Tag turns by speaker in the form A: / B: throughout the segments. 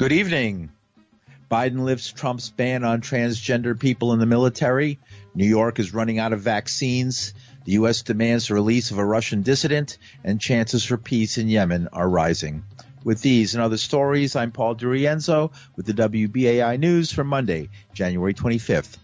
A: Good evening. Biden lifts Trump's ban on transgender people in the military. New York is running out of vaccines. The U.S. demands the release of a Russian dissident, and chances for peace in Yemen are rising. With these and other stories, I'm Paul DiRienzo with the WBAI News for Monday, January 25th.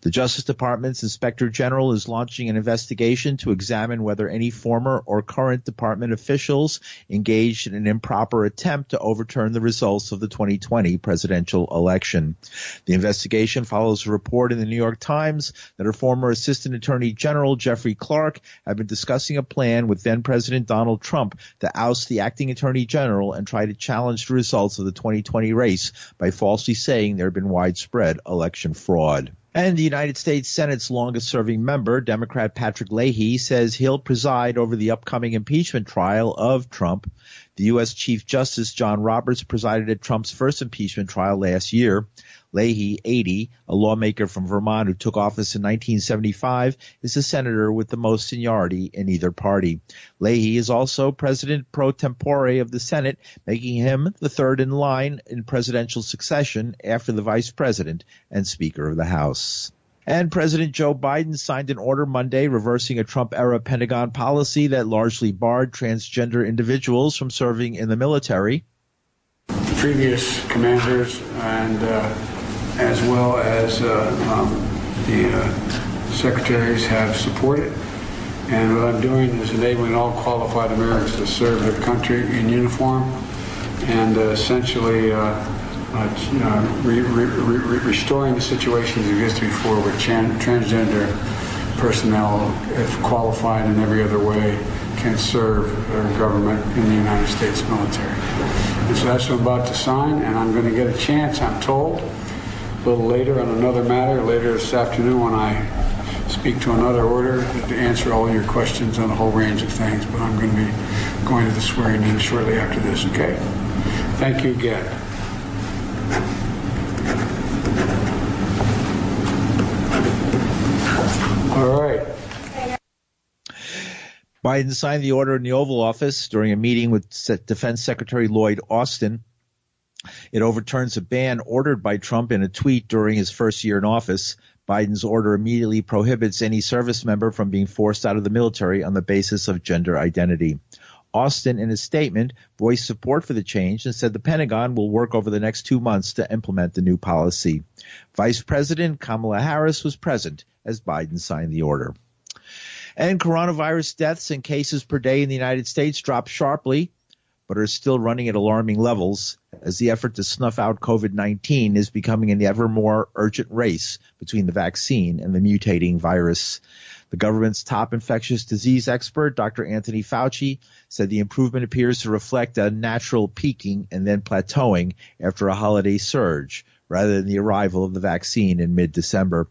A: The Justice Department's Inspector General is launching an investigation to examine whether any former or current department officials engaged in an improper attempt to overturn the results of the 2020 presidential election. The investigation follows a report in the New York Times that a former Assistant Attorney General Jeffrey Clark had been discussing a plan with then President Donald Trump to oust the acting Attorney General and try to challenge the results of the 2020 race by falsely saying there had been widespread election fraud. And the United States Senate's longest serving member, Democrat Patrick Leahy, says he'll preside over the upcoming impeachment trial of Trump. The U.S. Chief Justice John Roberts presided at Trump's first impeachment trial last year. Leahy, 80, a lawmaker from Vermont who took office in 1975, is the senator with the most seniority in either party. Leahy is also president pro tempore of the Senate, making him the third in line in presidential succession after the vice president and speaker of the House. And President Joe Biden signed an order Monday reversing a Trump era Pentagon policy that largely barred transgender individuals from serving in the military.
B: Previous commanders and uh, as well as uh, um, the uh, secretaries have supported. And what I'm doing is enabling all qualified Americans to serve their country in uniform and uh, essentially re- re- re- restoring the situation that existed before where tran- transgender personnel, if qualified in every other way, can serve our government in the United States military. And so that's what I'm about to sign, and I'm going to get a chance, I'm told, little later on another matter, later this afternoon when I speak to another order to answer all your questions on a whole range of things. But I'm going to be going to the swearing in shortly after this, okay? Thank you again. All right.
A: Biden signed the order in the Oval Office during a meeting with Defense Secretary Lloyd Austin. It overturns a ban ordered by Trump in a tweet during his first year in office. Biden's order immediately prohibits any service member from being forced out of the military on the basis of gender identity. Austin, in a statement, voiced support for the change and said the Pentagon will work over the next two months to implement the new policy. Vice President Kamala Harris was present as Biden signed the order. And coronavirus deaths and cases per day in the United States dropped sharply but are still running at alarming levels as the effort to snuff out COVID-19 is becoming an ever more urgent race between the vaccine and the mutating virus. The government's top infectious disease expert, Dr. Anthony Fauci, said the improvement appears to reflect a natural peaking and then plateauing after a holiday surge rather than the arrival of the vaccine in mid-December.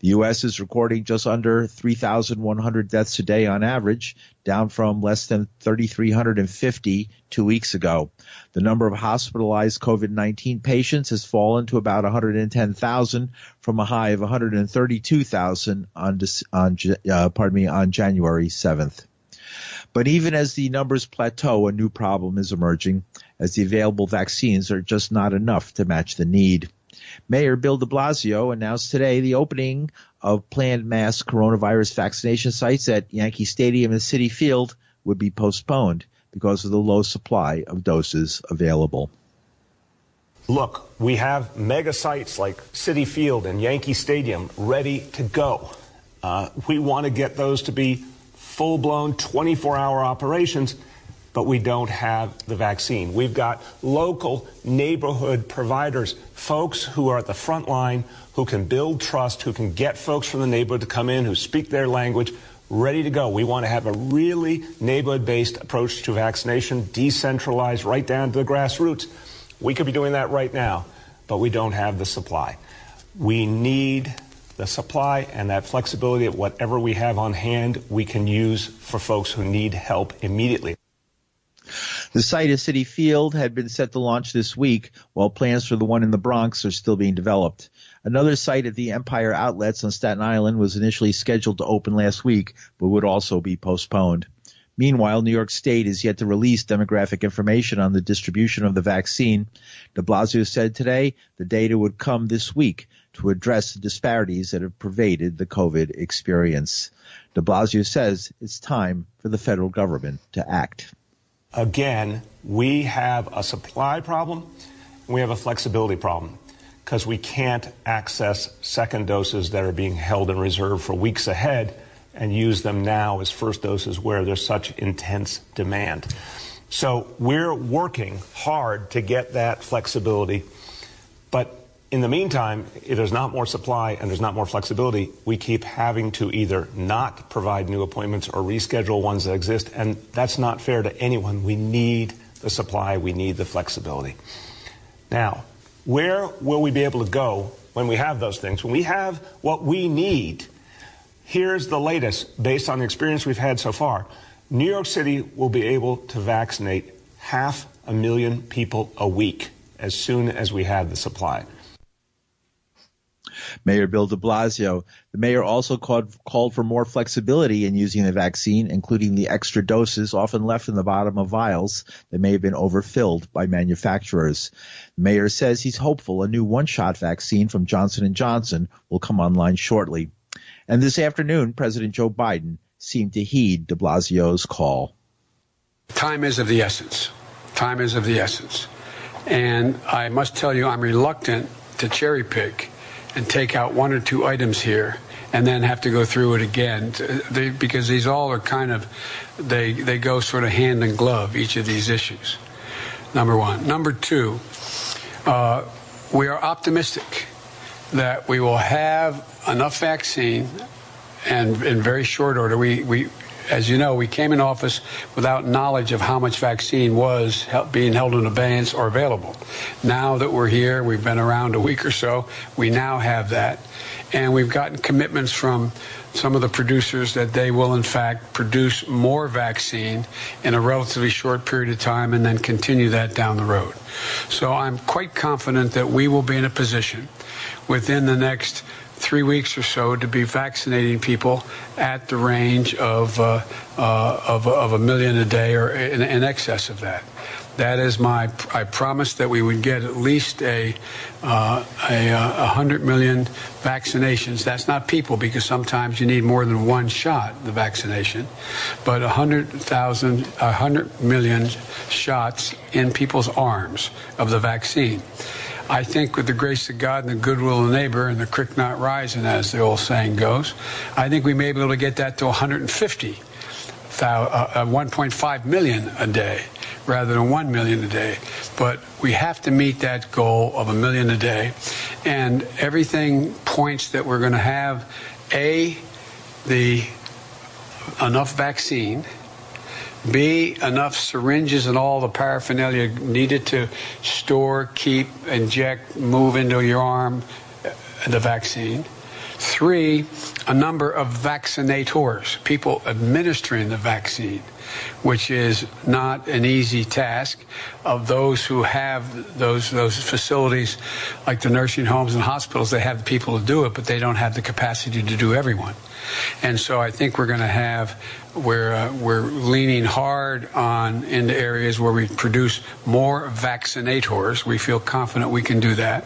A: The U.S. is recording just under 3,100 deaths a day on average, down from less than 3,350 two weeks ago. The number of hospitalized COVID-19 patients has fallen to about 110,000 from a high of 132,000 on, on uh, pardon me on January 7th. But even as the numbers plateau, a new problem is emerging as the available vaccines are just not enough to match the need. Mayor Bill de Blasio announced today the opening of planned mass coronavirus vaccination sites at Yankee Stadium and Citi Field would be postponed because of the low supply of doses available.
C: Look, we have mega sites like Citi Field and Yankee Stadium ready to go. Uh, we want to get those to be full blown 24 hour operations, but we don't have the vaccine. We've got local neighborhood providers, folks who are at the front line, who can build trust, who can get folks from the neighborhood to come in, who speak their language, ready to go. We want to have a really neighborhood based approach to vaccination, decentralized right down to the grassroots. We could be doing that right now, but we don't have the supply. We need the supply and that flexibility of whatever we have on hand we can use for folks who need help immediately.
A: The site of Citi Field had been set to launch this week, while plans for the one in the Bronx are still being developed. Another site at the Empire Outlets on Staten Island was initially scheduled to open last week, but would also be postponed. Meanwhile, New York State is yet to release demographic information on the distribution of the vaccine. De Blasio said today the data would come this week to address the disparities that have pervaded the COVID experience. De Blasio says it's time for the federal government to act.
C: Again, we have a supply problem. We have a flexibility problem because we can't access second doses that are being held in reserve for weeks ahead and use them now as first doses where there's such intense demand. So we're working hard to get that flexibility. But in the meantime, if there's not more supply and there's not more flexibility, we keep having to either not provide new appointments or reschedule ones that exist. And that's not fair to anyone. We need the supply. We need the flexibility. Now, where will we be able to go when we have those things? When we have what we need, Here's the latest based on the experience we've had so far. New York City will be able to vaccinate half a million people a week as soon as we have the supply.
A: Mayor Bill de Blasio. The mayor also called, called for more flexibility in using the vaccine, including the extra doses often left in the bottom of vials that may have been overfilled by manufacturers. The mayor says he's hopeful a new one-shot vaccine from Johnson & Johnson will come online shortly. And this afternoon, President Joe Biden seemed to heed de Blasio's call.
B: Time is of the essence. Time is of the essence. And I must tell you, I'm reluctant to cherry pick and take out one or two items here and then have to go through it again they, because these all are kind of they they go sort of hand in glove each of these issues number one number two uh, we are optimistic that we will have enough vaccine and in very short order. We, we, as you know, we came in office without knowledge of how much vaccine was being held in abeyance or available. Now that we're here, we've been around a week or so, we now have that. And we've gotten commitments from some of the producers that they will, in fact, produce more vaccine in a relatively short period of time and then continue that down the road. So I'm quite confident that we will be in a position within the next three weeks or so to be vaccinating people at the range of, uh, uh, of, of, a million a day or in, in, excess of that. That is my. I promised that we would get at least a uh, a, uh, a hundred million vaccinations. That's not people because sometimes you need more than one shot the vaccination, but a hundred thousand, a hundred million shots in people's arms of the vaccine. I think with the grace of God and the goodwill of the neighbor and the creek not rising, as the old saying goes, I think we may be able to get that to 150, uh, uh 1.5 million a day rather than 1 million a day. But we have to meet that goal of a million a day. And everything points that we're going to have A, the enough vaccine B, enough syringes and all the paraphernalia needed to store, keep, inject, move into your arm uh, the vaccine. Three, a number of vaccinators, people administering the vaccine, which is not an easy task. Of those who have those those facilities, like the nursing homes and hospitals, they have the people to do it, but they don't have the capacity to do everyone. And so I think we're going to have we're uh, we're leaning hard on into areas where we produce more vaccinators. We feel confident we can do that.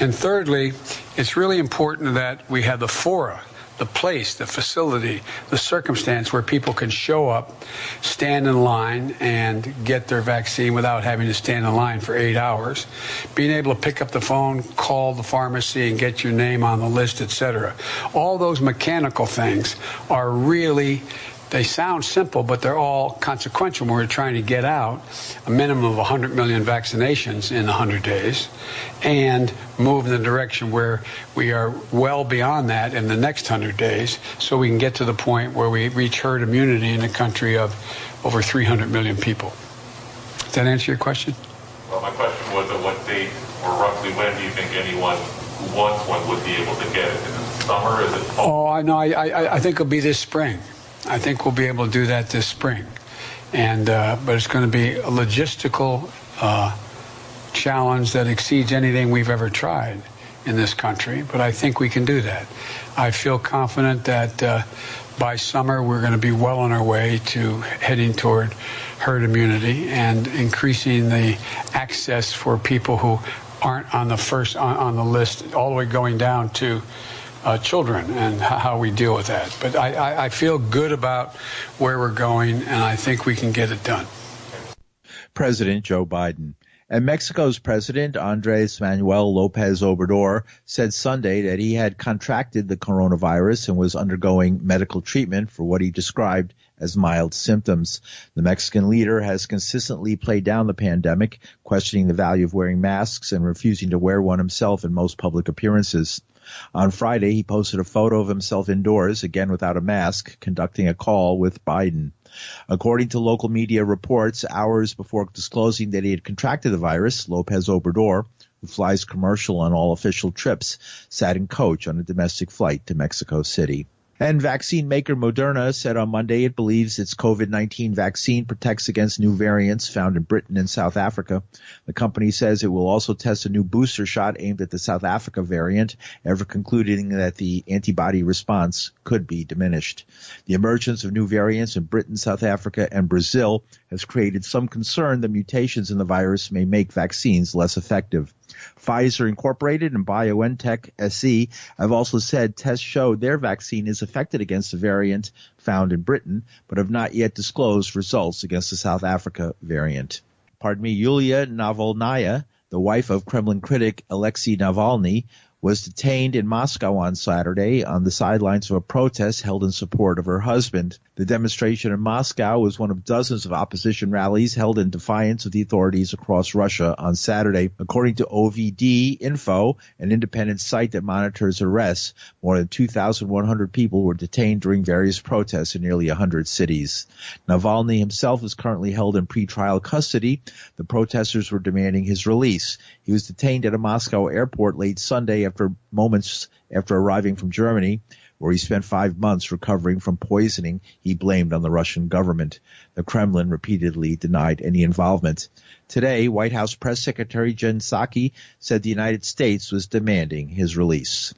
B: And thirdly, it's really important that we have the fora the place, the facility, the circumstance where people can show up, stand in line, and get their vaccine without having to stand in line for eight hours. Being able to pick up the phone, call the pharmacy, and get your name on the list, etc. All those mechanical things are really they sound simple, but they're all consequential. We're trying to get out a minimum of 100 million vaccinations in 100 days and move in the direction where we are well beyond that in the next 100 days so we can get to the point where we reach herd immunity in a country of over 300 million people. Does that answer your question?
D: Well, my question was at what date or roughly when do you think anyone who wants one would be able to get it? Is it summer? Is it fall?
B: Oh, I know. I, I, I think it'll be this spring. I think we'll be able to do that this spring. And uh, but it's going to be a logistical uh, challenge that exceeds anything we've ever tried. in this country, but I think we can do that. I feel confident that uh, by summer we're going to be well on our way to heading toward herd immunity and increasing the access for people who aren't on the first on, on the list, all the way going down to uh, children and how we deal with that. But I, I, I feel good about where we're going, and I think we can get it done.
A: President Joe Biden. And Mexico's president, Andres Manuel Lopez Obrador, said Sunday that he had contracted the coronavirus and was undergoing medical treatment for what he described as mild symptoms. The Mexican leader has consistently played down the pandemic, questioning the value of wearing masks and refusing to wear one himself in most public appearances. On Friday, he posted a photo of himself indoors, again without a mask, conducting a call with Biden. According to local media reports, hours before disclosing that he had contracted the virus, Lopez Obrador, who flies commercial on all official trips, sat in coach on a domestic flight to Mexico City. And vaccine maker Moderna said on Monday it believes its COVID-19 vaccine protects against new variants found in Britain and South Africa. The company says it will also test a new booster shot aimed at the South Africa variant, ever concluding that the antibody response could be diminished. The emergence of new variants in Britain, South Africa, and Brazil has created some concern that mutations in the virus may make vaccines less effective. Pfizer Incorporated and BioNTech SE have also said tests showed their vaccine is effective against the variant found in Britain, but have not yet disclosed results against the South Africa variant. Pardon me, Yulia Navalnaya, the wife of Kremlin critic Alexei Navalny, was detained in Moscow on Saturday on the sidelines of a protest held in support of her husband. The demonstration in Moscow was one of dozens of opposition rallies held in defiance of the authorities across Russia on Saturday. According to OVD Info, an independent site that monitors arrests, more than 2,100 people were detained during various protests in nearly 100 cities. Navalny himself is currently held in pretrial custody. The protesters were demanding his release. He was detained at a Moscow airport late Sunday after moments after arriving from Germany, where he spent five months recovering from poisoning he blamed on the Russian government. The Kremlin repeatedly denied any involvement. Today, White House Press Secretary Jen Psaki said the United States was demanding his release.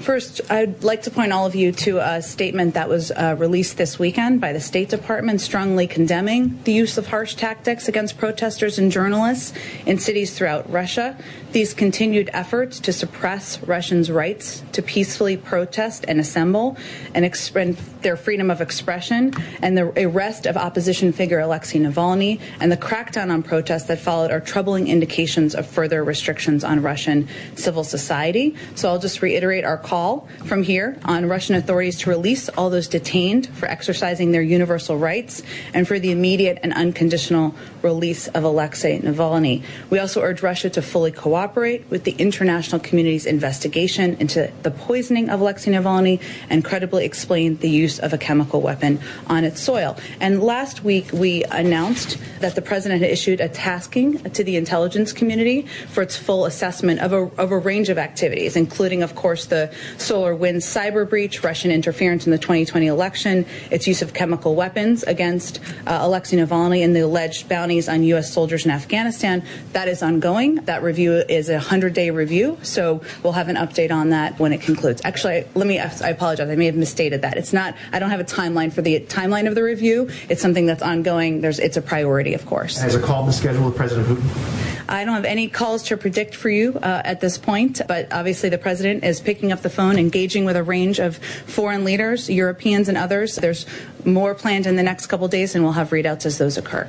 E: First, I'd like to point all of you to a statement that was uh, released this weekend by the State Department strongly condemning the use of harsh tactics against protesters and journalists in cities throughout Russia. These continued efforts to suppress Russians' rights to peacefully protest and assemble and express their freedom of expression, and the arrest of opposition figure Alexei Navalny and the crackdown on protests that followed are troubling indications of further restrictions on Russian civil society. So I'll just reiterate our call from here on Russian authorities to release all those detained for exercising their universal rights and for the immediate and unconditional release of Alexei Navalny. We also urge Russia to fully cooperate with the international community's investigation into the poisoning of Alexei Navalny and credibly explain the use of a chemical weapon on its soil. And last week, we announced that the president had issued a tasking to the intelligence community for its full assessment of a, of a range of activities, including, of course, the SolarWinds cyber breach, Russian interference in the 2020 election, its use of chemical weapons against uh, Alexei Navalny, and the alleged bounties on U.S. soldiers in Afghanistan. That is ongoing. That review is a 100 day review, so we'll have an update on that when it concludes. Actually, let me, I apologize. I may have misstated that. It's not, I don't have a timeline for the timeline of the review. It's something that's ongoing. There's, it's a priority, of course.
F: Has a call been scheduled with President Putin?
E: I don't have any calls to predict for you uh, at this point, but obviously the president is picking up the phone, engaging with a range of foreign leaders, Europeans and others. There's more planned in the next couple days, and we'll have readouts as those occur.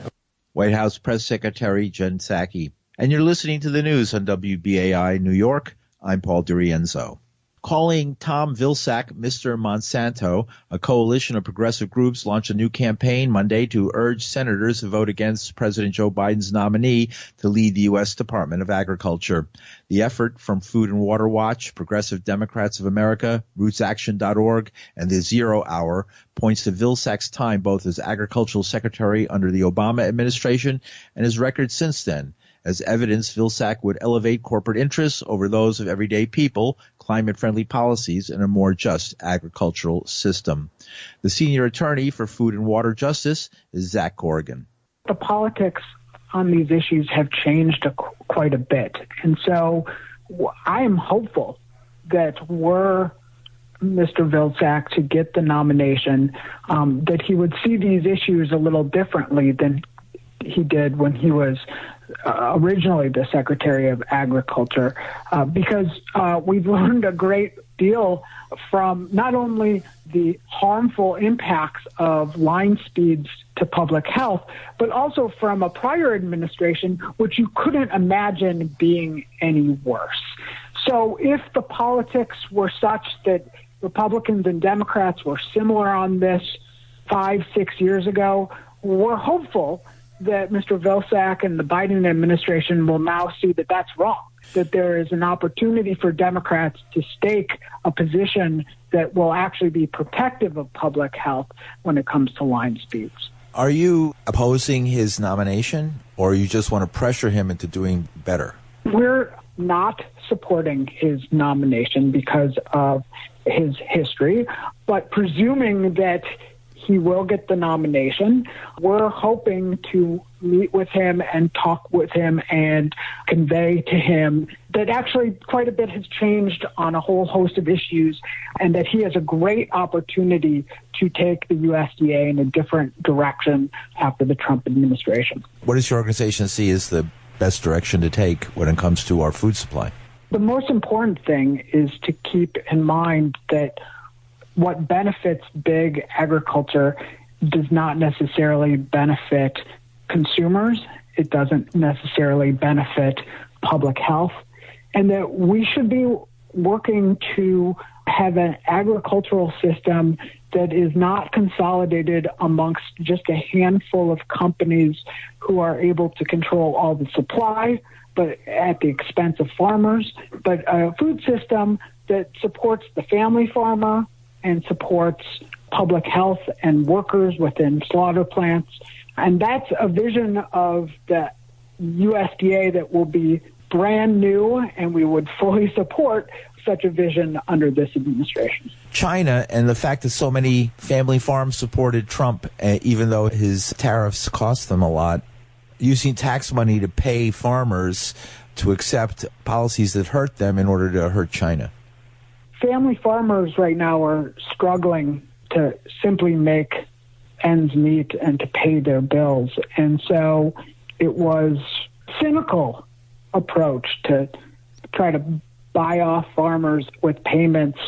A: White House Press Secretary Jen Psaki. And you're listening to the news on WBAI New York. I'm Paul DiRienzo calling Tom Vilsack Mr. Monsanto. A coalition of progressive groups launched a new campaign Monday to urge senators to vote against President Joe Biden's nominee to lead the U.S. Department of Agriculture. The effort from Food and Water Watch, Progressive Democrats of America, RootsAction.org, and the Zero Hour points to Vilsack's time both as agricultural secretary under the Obama administration and his record since then. As evidence, Vilsack would elevate corporate interests over those of everyday people, climate-friendly policies, and a more just agricultural system. The senior attorney for Food and Water Justice is Zach Corrigan.
G: The politics on these issues have changed a, quite a bit. And so I am hopeful that were Mr. Vilsack to get the nomination, um, that he would see these issues a little differently than he did when he was uh, originally the Secretary of Agriculture, uh, because uh, we've learned a great deal from not only the harmful impacts of line speeds to public health, but also from a prior administration, which you couldn't imagine being any worse. So if the politics were such that Republicans and Democrats were similar on this five, six years ago, we're hopeful that Mr. Vilsack and the Biden administration will now see that that's wrong, that there is an opportunity for Democrats to stake a position that will actually be protective of public health when it comes to line speeds.
A: Are you opposing his nomination, or you just want to pressure him into doing better?
G: We're not supporting his nomination because of his history, but presuming that he will get the nomination. We're hoping to meet with him and talk with him and convey to him that actually quite a bit has changed on a whole host of issues and that he has a great opportunity to take the USDA in a different direction after the Trump administration.
A: What does your organization see as the best direction to take when it comes to our food supply?
G: The most important thing is to keep in mind that what benefits big agriculture does not necessarily benefit consumers. It doesn't necessarily benefit public health. And that we should be working to have an agricultural system that is not consolidated amongst just a handful of companies who are able to control all the supply, but at the expense of farmers, but a food system that supports the family farmer, and supports public health and workers within slaughter plants. And that's a vision of the USDA that will be brand new, and we would fully support such a vision under this administration.
A: China and the fact that so many family farms supported Trump, uh, even though his tariffs cost them a lot, using tax money to pay farmers to accept policies that hurt them in order to hurt China
G: family farmers right now are struggling to simply make ends meet and to pay their bills. And so it was cynical approach to try to buy off farmers with payments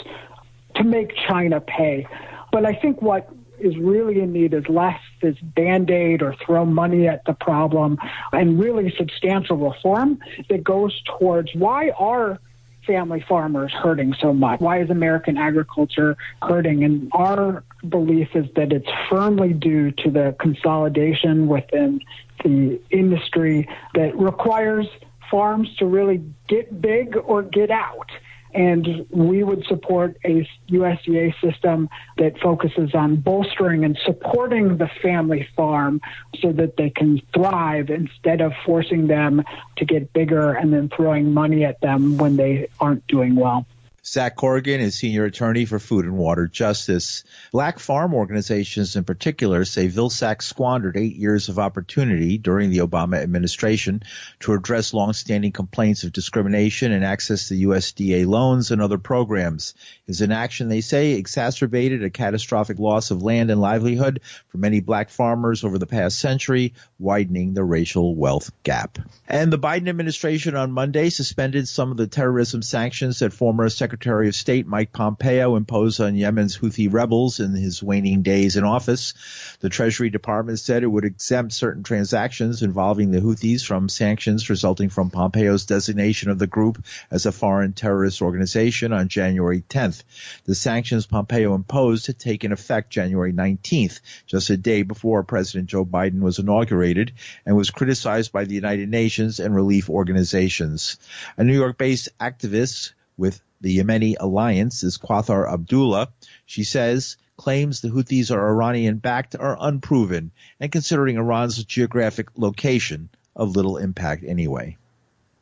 G: to make China pay. But I think what is really in need is less this band-aid or throw money at the problem and really substantial reform that goes towards why are family farmers hurting so much? Why is American agriculture hurting? And our belief is that it's firmly due to the consolidation within the industry that requires farms to really get big or get out. And we would support a USDA system that focuses on bolstering and supporting the family farm so that they can thrive instead of forcing them to get bigger and then throwing money at them when they aren't doing well.
A: Zach Corrigan is senior attorney for Food and Water Justice. Black farm organizations in particular say Vilsack squandered eight years of opportunity during the Obama administration to address longstanding complaints of discrimination and access to USDA loans and other programs. His inaction, they say, exacerbated a catastrophic loss of land and livelihood for many black farmers over the past century, widening the racial wealth gap. And the Biden administration on Monday suspended some of the terrorism sanctions that former Secretary Secretary of State Mike Pompeo imposed on Yemen's Houthi rebels in his waning days in office. The Treasury Department said it would exempt certain transactions involving the Houthis from sanctions resulting from Pompeo's designation of the group as a foreign terrorist organization on January 10th. The sanctions Pompeo imposed had taken effect January 19th, just a day before President Joe Biden was inaugurated and was criticized by the United Nations and relief organizations. A New York-based activist with the Yemeni alliance is Quathar Abdullah. She says claims the Houthis are Iranian backed are unproven and considering Iran's geographic location of little impact anyway.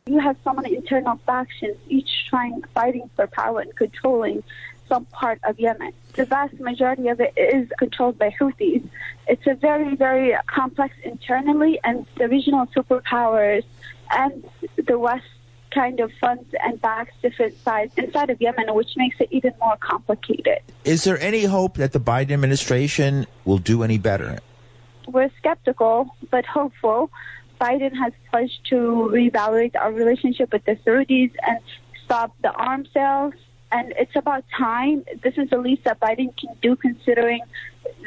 H: You have so many internal factions, each trying, fighting for power and controlling some part of Yemen. The vast majority of it is controlled by Houthis. It's a very, very complex internally, and the regional superpowers and the West kind of funds and backs different sides inside of Yemen, which makes it even more complicated.
A: Is there any hope that the Biden administration will do any better?
H: We're skeptical, but hopeful. Biden has pledged to reevaluate our relationship with the Saudis and stop the arms sales. And it's about time. This is the least that Biden can do, considering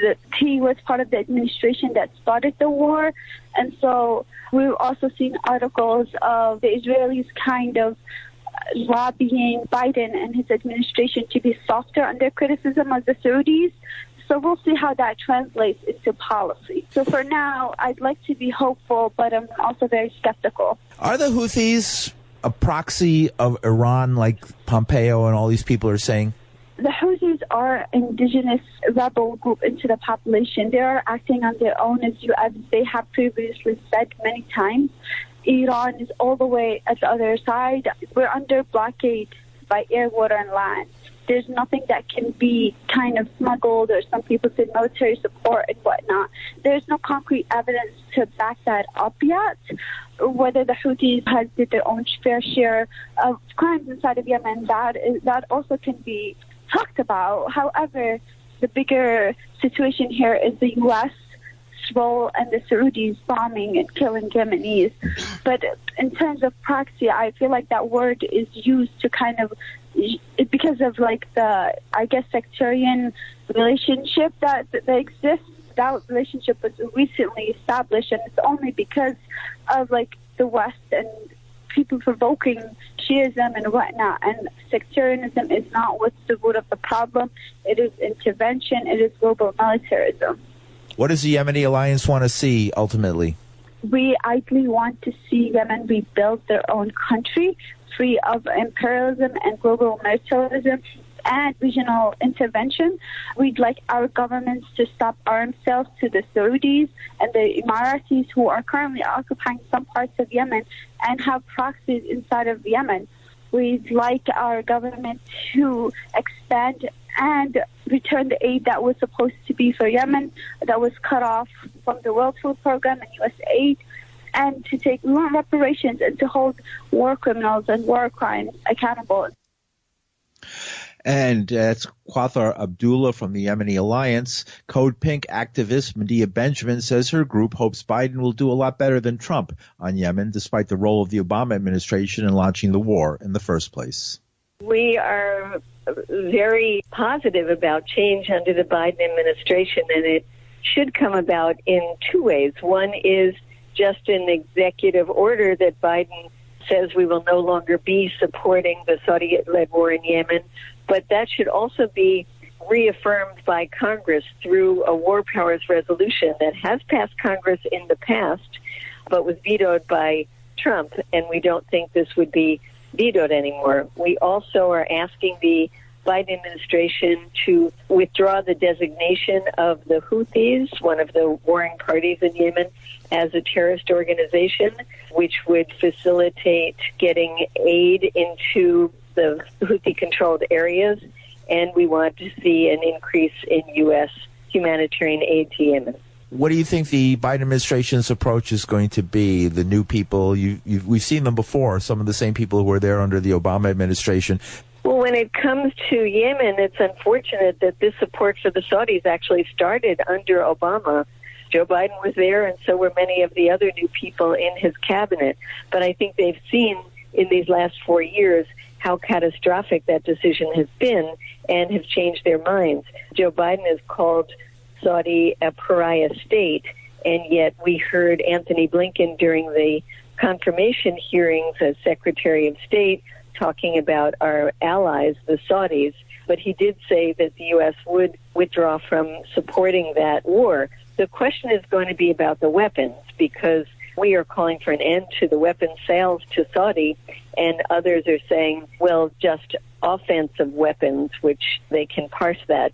H: that he was part of the administration that started the war. And so we've also seen articles of the Israelis kind of lobbying Biden and his administration to be softer under criticism of the Saudis. So we'll see how that translates into policy. So for now, I'd like to be hopeful, but I'm also very skeptical.
A: Are the Houthis a proxy of Iran, like Pompeo and all these people are saying?
H: The Houthis are indigenous rebel group into the population. They are acting on their own, as you as they have previously said many times. Iran is all the way at the other side. We're under blockade by air, water, and land. There's nothing that can be kind of smuggled, or some people say military support and whatnot. There's no concrete evidence to back that up yet. Whether the Houthis has did their own fair share of crimes inside of Yemen, that is that also can be talked about. However, the bigger situation here is the U.S. role and the Saudis bombing and killing Yemenis. But in terms of proxy, I feel like that word is used to kind of because of like the I guess sectarian relationship that that exists. That relationship was recently established, and it's only because of like the West and people provoking Shiism and whatnot. And sectarianism is not what's the root of the problem. It is intervention. It is global militarism.
A: What does the Yemeni alliance want to see ultimately?
H: We ideally want to see Yemen rebuild their own country, free of imperialism and global militarism and regional intervention. We'd like our governments to stop arms sales to the Saudis and the Emiratis who are currently occupying some parts of Yemen and have proxies inside of Yemen. We'd like our government to expand and return the aid that was supposed to be for Yemen that was cut off from the World Food Program and U.S. aid and to take reparations and to hold war criminals and war crimes accountable.
A: And that's Kauthar Abdullah from the Yemeni Alliance. Code Pink activist Medea Benjamin says her group hopes Biden will do a lot better than Trump on Yemen, despite the role of the Obama administration in launching the war in the first place.
I: We are very positive about change under the Biden administration, and it should come about in two ways. One is just an executive order that Biden says we will no longer be supporting the Saudi led war in Yemen, but that should also be reaffirmed by Congress through a war powers resolution that has passed Congress in the past, but was vetoed by Trump, and we don't think this would be vetoed anymore. We also are asking the Biden administration to withdraw the designation of the Houthis, one of the warring parties in Yemen, as a terrorist organization, which would facilitate getting aid into the Houthi controlled areas. And we want to see an increase in U.S. humanitarian aid to Yemen.
A: What do you think the Biden administration's approach is going to be? The new people, you, we've seen them before, some of the same people who were there under the Obama administration.
I: Well, when it comes to Yemen, it's unfortunate that this support for the Saudis actually started under Obama. Joe Biden was there, and so were many of the other new people in his cabinet. But I think they've seen in these last four years how catastrophic that decision has been and have changed their minds. Joe Biden has called Saudi a pariah state, and yet we heard Antony Blinken during the confirmation hearings as Secretary of State talking about our allies, the Saudis, but he did say that the U.S. would withdraw from supporting that war. The question is going to be about the weapons because we are calling for an end to the weapons sales to Saudi, and others are saying, well, just offensive weapons, which they can parse that.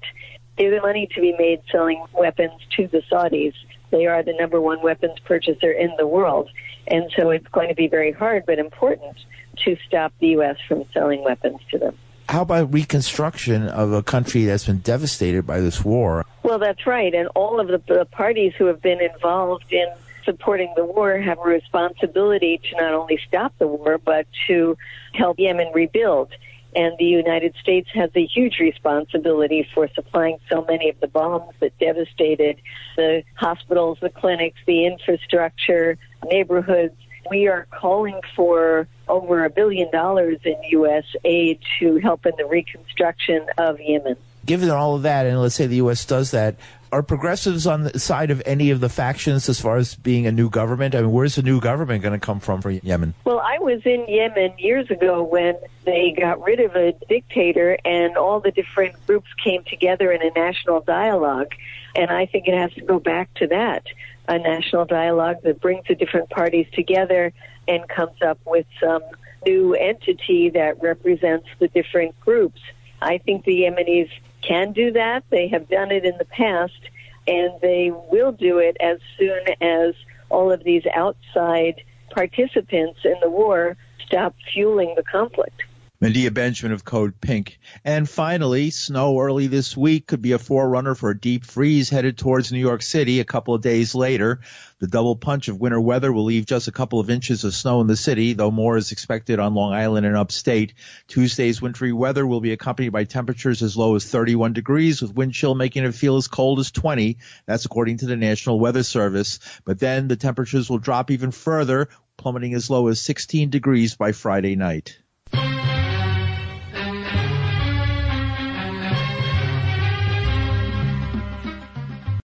I: There's money to be made selling weapons to the Saudis. They are the number one weapons purchaser in the world. And so it's going to be very hard but important to stop the U.S. from selling weapons to them.
A: How about reconstruction of a country that's been devastated by this war?
I: Well, that's right. And all of the, the parties who have been involved in supporting the war have a responsibility to not only stop the war, but to help Yemen rebuild. And the United States has a huge responsibility for supplying so many of the bombs that devastated the hospitals, the clinics, the infrastructure, neighborhoods. We are calling for over a billion dollars in U.S. aid to help in the reconstruction of Yemen.
A: Given all of that, and let's say the U.S. does that, are progressives on the side of any of the factions as far as being a new government? I mean, where's the new government going to come from for Yemen?
I: Well, I was in Yemen years ago when they got rid of a dictator and all the different groups came together in a national dialogue. And I think it has to go back to that a national dialogue that brings the different parties together and comes up with some new entity that represents the different groups. I think the Yemenis can do that. They have done it in the past, and they will do it as soon as all of these outside participants in the war stop fueling the conflict.
A: Medea Benjamin of Code Pink. And finally, snow early this week could be a forerunner for a deep freeze headed towards New York City a couple of days later. The double punch of winter weather will leave just a couple of inches of snow in the city, though more is expected on Long Island and upstate. Tuesday's wintry weather will be accompanied by temperatures as low as 31 degrees, with wind chill making it feel as cold as 20. That's according to the National Weather Service. But then the temperatures will drop even further, plummeting as low as 16 degrees by Friday night.